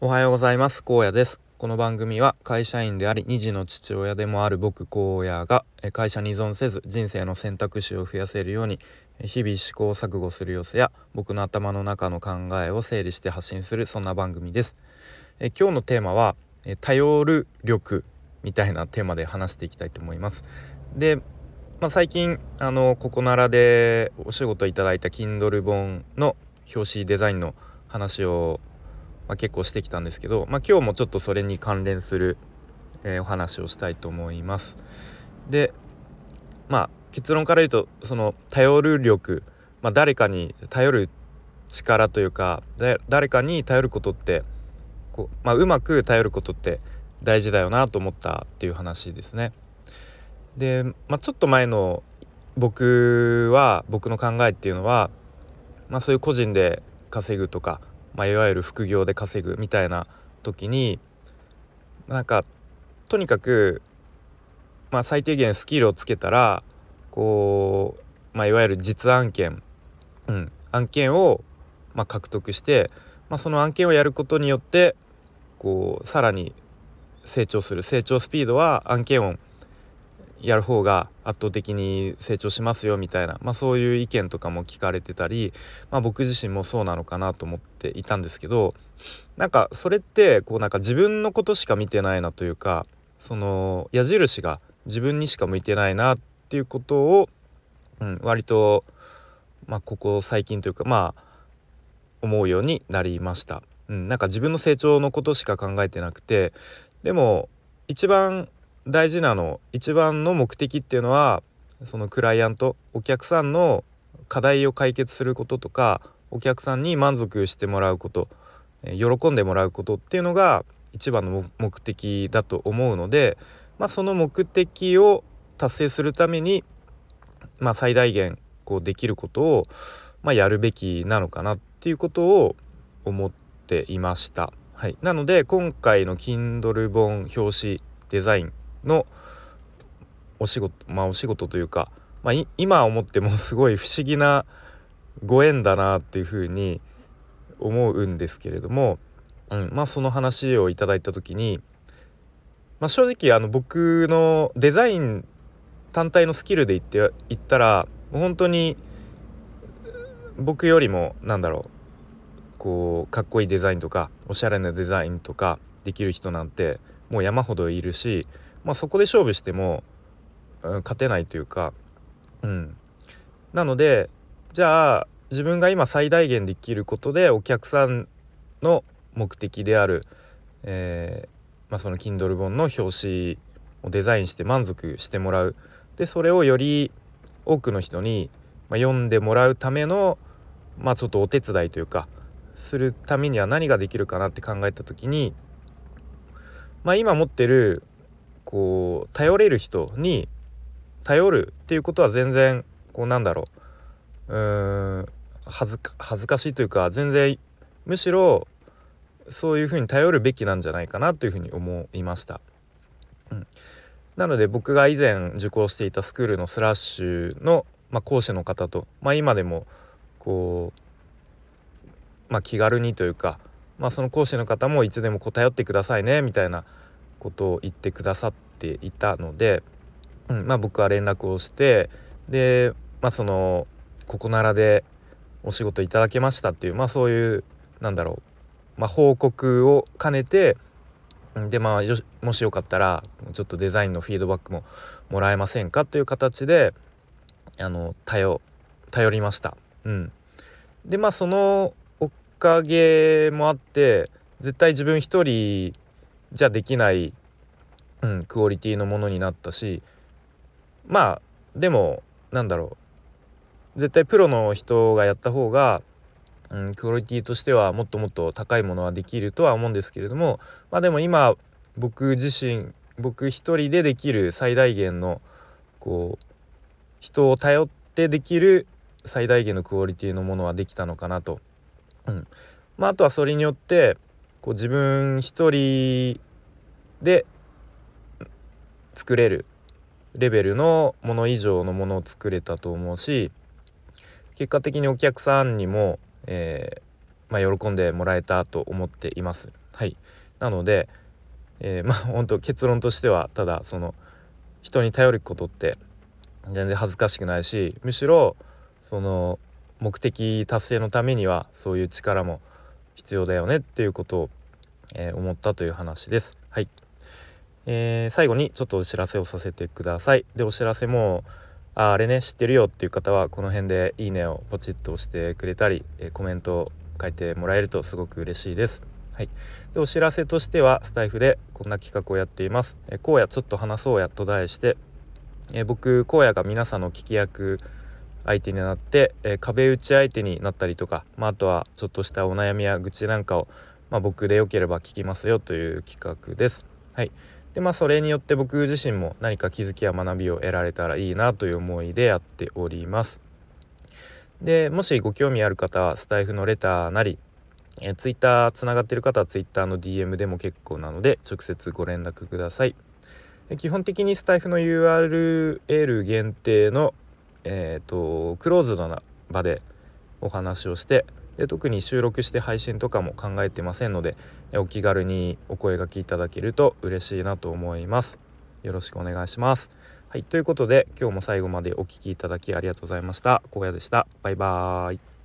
おはようございます。高野です。この番組は会社員であり2児の父親でもある僕荒野が会社に依存せず人生の選択肢を増やせるように日々試行錯誤する様子や僕の頭の中の考えを整理して発信するそんな番組です。え今日のテーマは頼る力みたいなテーマで話していきたいと思います。で、まあ、最近あのここならでお仕事いただいた Kindle 本の表紙デザインの話をまあ、結構してきたんですけど、まあ、今日もちょっとそれに関連する、えー、お話をしたいと思います。でまあ結論から言うとその頼る力、まあ、誰かに頼る力というか誰かに頼ることってこう,、まあ、うまく頼ることって大事だよなと思ったっていう話ですね。で、まあ、ちょっと前の僕は僕の考えっていうのは、まあ、そういう個人で稼ぐとかまあ、いわゆる副業で稼ぐみたいな時になんかとにかく、まあ、最低限スキルをつけたらこう、まあ、いわゆる実案件、うん、案件を、まあ、獲得して、まあ、その案件をやることによってこうさらに成長する。成長スピードは案件をやる方が圧倒的に成長しますよみたいな、まあ、そういう意見とかも聞かれてたり、まあ、僕自身もそうなのかなと思っていたんですけどなんかそれってこうなんか自分のことしか見てないなというかその矢印が自分にしか向いてないなっていうことを、うん、割と、まあ、ここ最近というかまあ思うようになりました。うん、なんか自分の成長のことしか考えてなくてでも一番大事なの一番の目的っていうのはそのクライアントお客さんの課題を解決することとかお客さんに満足してもらうこと喜んでもらうことっていうのが一番の目的だと思うので、まあ、その目的を達成するために、まあ、最大限こうできることを、まあ、やるべきなのかなっていうことを思っていました。はい、なので今回の Kindle 本表紙デザインのお仕事まあお仕事というか、まあ、今思ってもすごい不思議なご縁だなっていうふうに思うんですけれども、うん、まあその話をいただいた時に、まあ、正直あの僕のデザイン単体のスキルで言って言ったら本当に僕よりもなんだろうこうかっこいいデザインとかおしゃれなデザインとかできる人なんてもう山ほどいるしまあ、そこで勝負しても、うん、勝てないというか、うん、なのでじゃあ自分が今最大限できることでお客さんの目的である、えー、まあ、その Kindle 本の表紙をデザインして満足してもらう。でそれをより多くの人に、まあ、読んでもらうための、まあ、ちょっとお手伝いというかするためには何ができるかなって考えた時に、まあ、今持ってるこう頼れる人に頼るっていうことは全然こうなんだろううん恥ず恥ずかしいというか全然むしろそういうふうに頼るべきなんじゃないかなというふうに思いました。うん、なので僕が以前受講していたスクールのスラッシュの、まあ、講師の方と、まあ、今でもこう、まあ、気軽にというか、まあ、その講師の方もいつでもこう頼ってくださいねみたいなことを言ってくださっていたので、うんまあ、僕は連絡をしてで、まあ、そのここならでお仕事いただけましたっていう、まあ、そういうなんだろう、まあ、報告を兼ねてでまあもしよかったらちょっとデザインのフィードバックももらえませんかという形であの頼頼りました。うん、でまあそのおかげもあって絶対自分一人じゃできない、うん、クオリティのものになったしまあでもなんだろう絶対プロの人がやった方が、うん、クオリティとしてはもっともっと高いものはできるとは思うんですけれどもまあでも今僕自身僕一人でできる最大限のこう人を頼ってできる最大限のクオリティのものはできたのかなと。うんまあ、あとはそれによってこう自分一人で作れるレベルのもの以上のものを作れたと思うし結果的にお客さんにも、えー、まあ、喜んでもらえたと思っています。はいなので、えー、まあ本当結論としてはただその人に頼ることって全然恥ずかしくないしむしろその目的達成のためにはそういう力も必要だよねっていうことを、えー、思ったという話です。はい、えー、最後にちょっとお知らせをさせてください。でお知らせもああれね知ってるよっていう方はこの辺で「いいね」をポチッと押してくれたり、えー、コメントを書いてもらえるとすごく嬉しいです。はい、でお知らせとしてはスタイフでこんな企画をやっています。えー、荒野ちょっと話そうやと題して、えー、僕荒野が皆さんの聞き役相手になって、えー、壁打ち相手になったりとか、まあ、あとはちょっとしたお悩みや愚痴なんかを、まあ、僕でよければ聞きますよという企画です。はいでまあそれによって僕自身も何か気づきや学びを得られたらいいなという思いでやっております。でもしご興味ある方はスタイフのレターなりえ Twitter つながってる方は Twitter の DM でも結構なので直接ご連絡ください。基本的にスタイフの URL 限定のえーと、クローズドな場でお話をしてで特に収録して配信とかも考えてませんのでお気軽にお声がけいただけると嬉しいなと思います。よろしくお願いします。はい、ということで今日も最後までお聴きいただきありがとうございました。荒野でした。バイバーイ。